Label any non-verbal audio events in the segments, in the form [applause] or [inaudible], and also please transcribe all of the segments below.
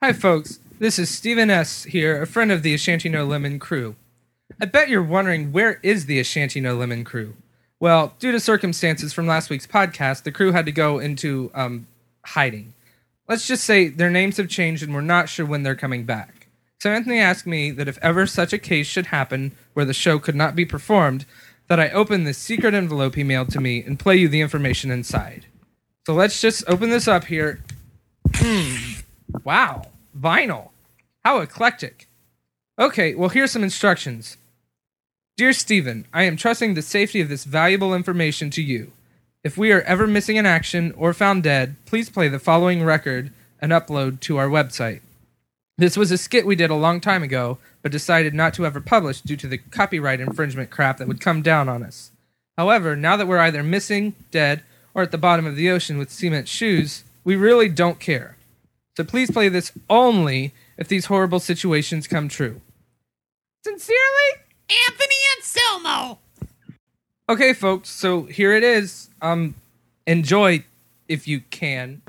Hi, folks. This is Stephen S. here, a friend of the A Shanty No Lemon crew. I bet you're wondering where is the A Shanty No Lemon crew? Well, due to circumstances from last week's podcast, the crew had to go into um, hiding. Let's just say their names have changed and we're not sure when they're coming back. So Anthony asked me that if ever such a case should happen where the show could not be performed, that I open this secret envelope he mailed to me and play you the information inside. So let's just open this up here. Wow, vinyl. How eclectic. Okay, well, here's some instructions. Dear Stephen, I am trusting the safety of this valuable information to you. If we are ever missing in action or found dead, please play the following record and upload to our website. This was a skit we did a long time ago, but decided not to ever publish due to the copyright infringement crap that would come down on us. However, now that we're either missing, dead, or at the bottom of the ocean with cement shoes, we really don't care. So please play this only if these horrible situations come true. Sincerely, Anthony Anselmo. Okay, folks, so here it is. Um, enjoy if you can.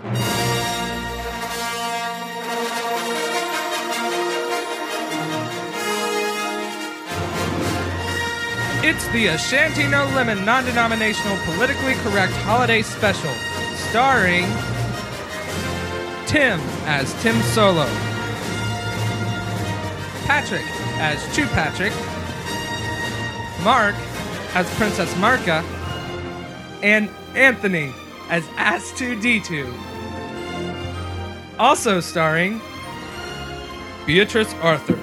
It's the A Shanty No Lemon non denominational politically correct holiday special, starring Tim as Tim Solo, Patrick as Chew Patrick, Mark as Princess Marka, and Anthony as Ass2D2. Also starring Beatrice Arthur.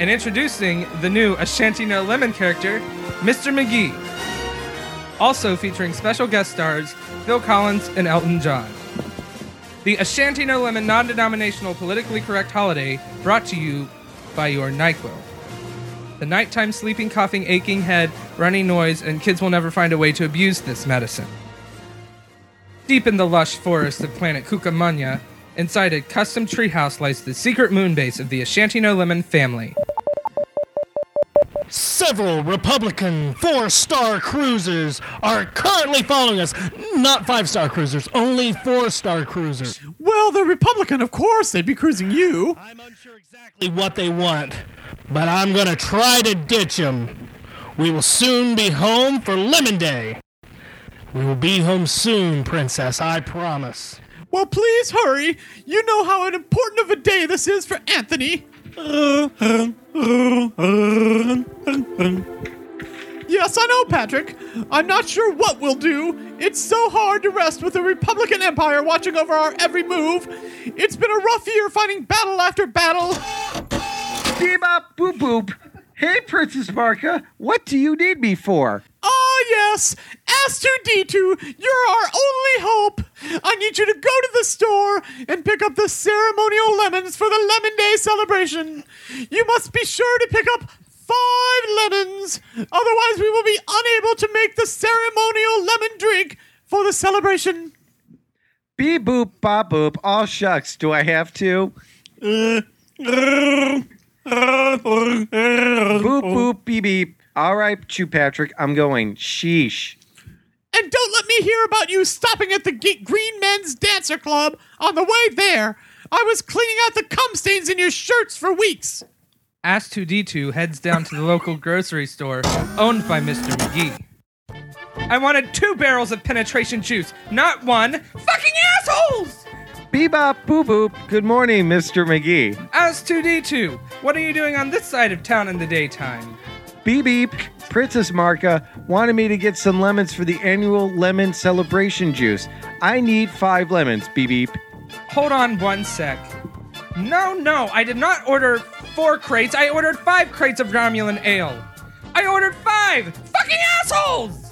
And introducing the new A Shanty No Lemon character, Mr. McGee. Also featuring special guest stars Phil Collins and Elton John. The A Shanty No Lemon non denominational politically correct holiday brought to you by your NyQuil. The nighttime sleeping, coughing, aching head, runny nose, and kids will never find a way to abuse this medicine. Deep in the lush forest of planet Cucamonga, inside a custom treehouse lies the secret moon base of the Ashanti No Lemon family. Several Republican four star cruisers are currently following us. Not five star cruisers, only four star cruisers. Well, the Republican, of course, they'd be cruising you. I'm unsure exactly what they want, but I'm gonna try to ditch them. We will soon be home for Lemon Day. We will be home soon, Princess, I promise. Well, please hurry. You know how important of a day this is for Anthony. Yes, I know, Patrick. I'm not sure what we'll do. It's so hard to rest with the Republican Empire watching over our every move. It's been a rough year fighting battle after battle. Bebop boop boop. Hey, Princess Marka, what do you need me for? Yes. S2D2, you're our only hope. I need you to go to the store and pick up the ceremonial lemons for the Lemon Day celebration. You must be sure to pick up five lemons. Otherwise, we will be unable to make the ceremonial lemon drink for the celebration. Bee boop bop boop. All shucks. Do I have to? Uh, boop boop beep beep. All right, Chew Patrick, I'm going. Sheesh. And don't let me hear about you stopping at the Ge- Green Men's Dancer Club on the way there. I was cleaning out the cum stains in your shirts for weeks. Ass2D2 heads down to the local grocery store owned by Mr. McGee. I wanted two barrels of penetration juice, not one. Fucking assholes! Bebop boop boop. Good morning, Mr. McGee. Ass2D2, what are you doing on this side of town in the daytime? Beep beep. Princess Marka wanted me to get some lemons for the annual lemon celebration juice. I need five lemons, beep beep. Hold on one sec. No, no, I did not order four crates. I ordered five crates of Romulan ale. I ordered five! Fucking assholes!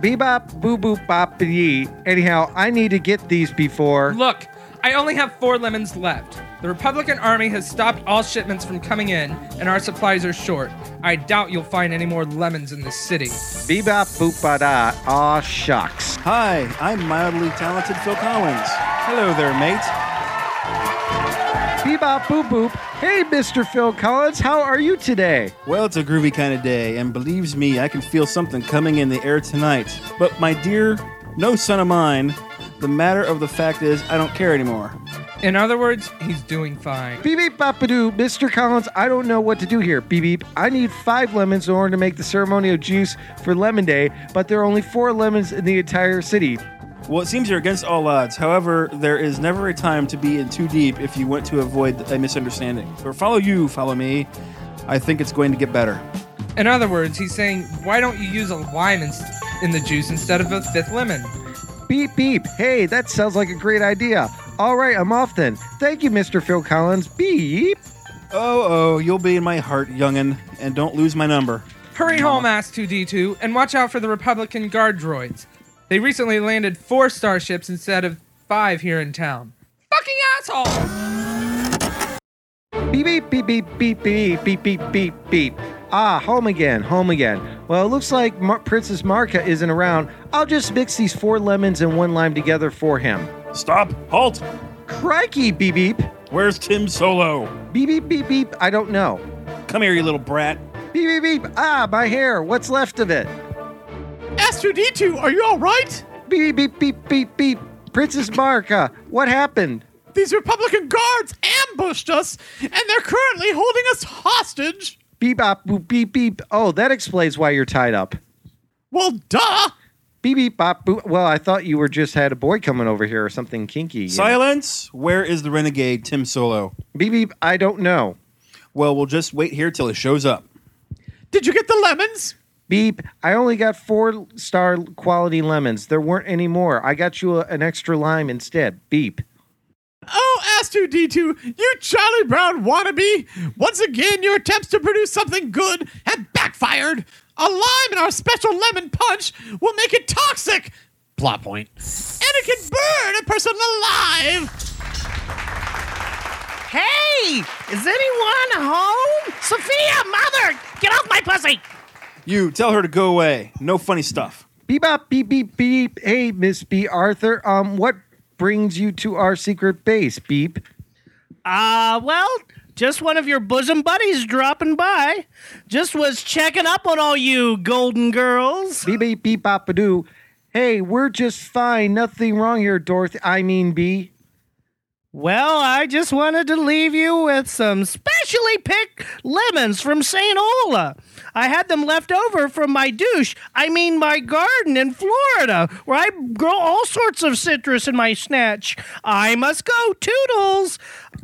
Bebop boo boop bop yee. Anyhow, I need to get these before. Look, I only have four lemons left. The Republican Army has stopped all shipments from coming in, and our supplies are short. I doubt you'll find any more lemons in this city. Bebop boop ba da. Aw shucks. Hi, I'm mildly talented Phil Collins. Hello there, mate. Bebop boop boop. Hey, Mr. Phil Collins, how are you today? Well, it's a groovy kind of day, and believes me, I can feel something coming in the air tonight. But my dear, no son of mine, the matter of the fact is, I don't care anymore. In other words, he's doing fine. Beep beep bapadoo, Mr. Collins, I don't know what to do here. Beep beep. I need five lemons in order to make the ceremonial juice for Lemon Day, but there are only four lemons in the entire city. Well, it seems you're against all odds. However, there is never a time to be in too deep if you want to avoid a misunderstanding. Or follow you, follow me. I think it's going to get better. In other words, he's saying, why don't you use a lime in, in the juice instead of a fifth lemon? Beep beep. Hey, that sounds like a great idea. All right, I'm off then. Thank you, Mr. Phil Collins. Beep. Oh, oh, you'll be in my heart, youngin', and don't lose my number. Hurry home, Ass 2D2, and watch out for the Republican guard droids. They recently landed four starships instead of five here in town. Fucking asshole! Beep beep beep beep beep beep beep beep beep beep. Ah, home again, home again. Well, it looks like Mar- Princess Marka isn't around. I'll just mix these four lemons and one lime together for him. Stop! Halt! Crikey, beep beep. Where's Tim Solo? Beep beep beep beep. I don't know. Come here, you little brat. Beep beep beep. Ah, my hair. What's left of it? S2D2, are you all right? Beep beep beep beep beep. Princess Marka, what happened? These Republican guards ambushed us, and they're currently holding us hostage. Beep bop boop beep beep. Oh, that explains why you're tied up. Well, duh. Beep beep bop boop. Well, I thought you were just had a boy coming over here or something kinky. you know. Silence! Where is the renegade Tim Solo? Beep beep. I don't know. Well, we'll just wait here till he shows up. Did you get the lemons? Beep. I only got four star quality lemons. There weren't any more. I got you a, an extra lime instead. Beep. Oh, S2D2, you Charlie Brown wannabe! Once again, your attempts to produce something good have backfired. A lime in our special lemon punch will make it toxic. Plot point. And it can burn a person alive. Hey, is anyone home? Sophia, mother, get off my pussy! You, tell her to go away. No funny stuff. Beep bop beep beep beep. Hey, Miss B. Arthur. Um, what brings you to our secret base? Beep. Uh, well, just one of your bosom buddies dropping by. Just was checking up on all you golden girls. Beep beep beep bop doo. Hey, we're just fine. Nothing wrong here, Dorothy. I mean, B. Well, I just wanted to leave you with some specially picked lemons from St. Olaf. I had them left over from my douche, I mean my garden in Florida, where I grow all sorts of citrus in my snatch. I must go, Toodles.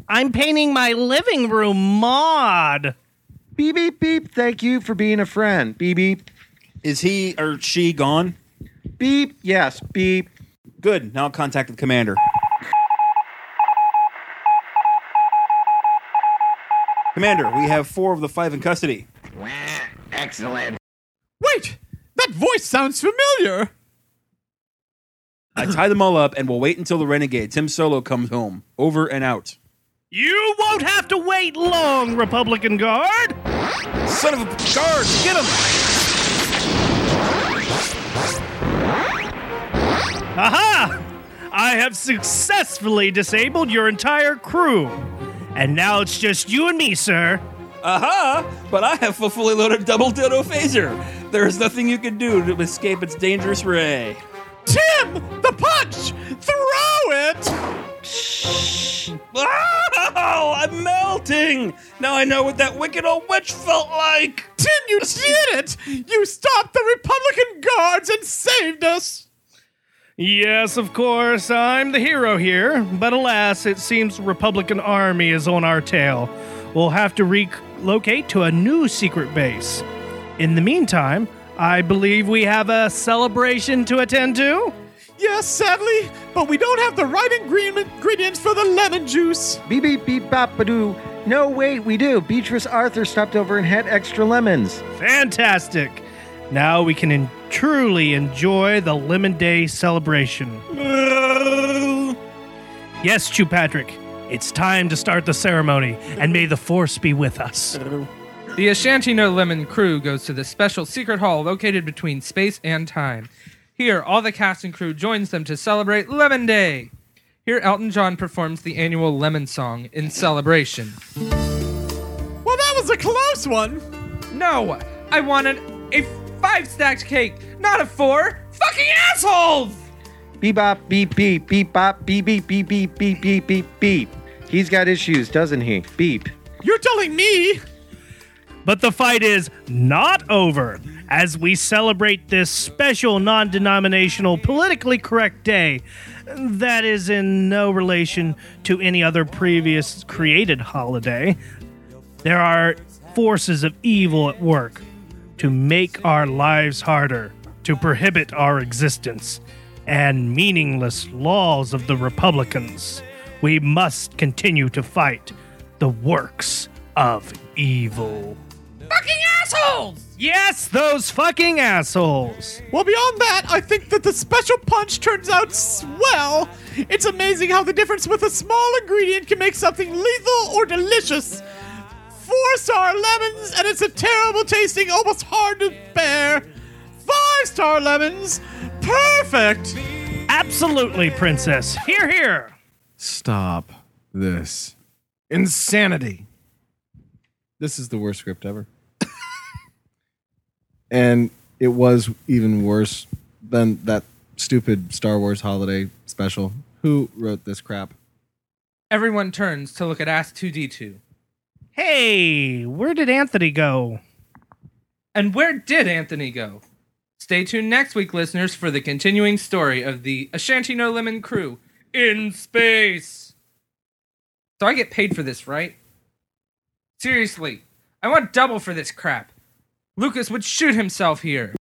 I'm painting my living room mod. Beep beep beep. Thank you for being a friend. Beep beep. Is he or she gone? Beep. Yes. Beep. Good. Now I'll contact the commander. Commander, we have four of the five in custody. Excellent. Wait, that voice sounds familiar. I tie them all up and we'll wait until the renegade, Tim Solo, comes home. Over and out. You won't have to wait long, Republican Guard. Son of a guard, get him! Aha! I have successfully disabled your entire crew. And now it's just you and me, sir. Aha! But I have a fully loaded double dildo phaser. There is nothing you can do to escape its dangerous ray. Tim, the punch! Throw it! Oh, I'm melting! Now I know what that wicked old witch felt like! Tim, you did it! You stopped the Republican guards and saved us! Yes, of course, I'm the hero here, but alas, it seems Republican army is on our tail. We'll have to relocate to a new secret base. In the meantime, I believe we have a celebration to attend to. Yes, sadly, but we don't have the right ingredients for the lemon juice. Beep beep beep bop doo. No, wait, we do. Beatrice Arthur stopped over and had extra lemons. Fantastic! Now we can en- truly enjoy the Lemon Day celebration. Yes, Chew Patrick, it's time to start the ceremony, and may the Force be with us. The A Shanty No Lemon crew goes to the special secret hall located between space and time. Here, all the cast and crew joins them to celebrate Lemon Day. Here, Elton John performs the annual Lemon Song in celebration. Well, that was a close one. No, I wanted a five stacked cake, not a four. Fucking assholes! Bebop, beep, beep, beep, bop, beep, beep, beep, beep, beep, beep, beep, beep. He's got issues, doesn't he? Beep. You're telling me? But the fight is not over as we celebrate this special non denominational politically correct day that is in no relation to any other previous created holiday. There are forces of evil at work to make our lives harder, to prohibit our existence, and meaningless laws of the Republicans. We must continue to fight the works of evil. Fucking assholes! Yes, those fucking assholes. Well, beyond that, I think that the special punch turns out swell. It's amazing how the difference with a small ingredient can make something lethal or delicious. Four star lemons, and it's a terrible tasting, almost hard to bear. Five star lemons, perfect. Absolutely, princess. Here, here. Stop this insanity. This is the worst script ever. [laughs] and it was even worse than that stupid Star Wars holiday special. Who wrote this crap? Everyone turns to look at Ask 2D2. Hey, where did Anthony go? And where did Anthony go? Stay tuned next week, listeners, for the continuing story of the A Shanty No Lemon crew in space. So I get paid for this, right? Seriously, I want double for this crap. Lucas would shoot himself here.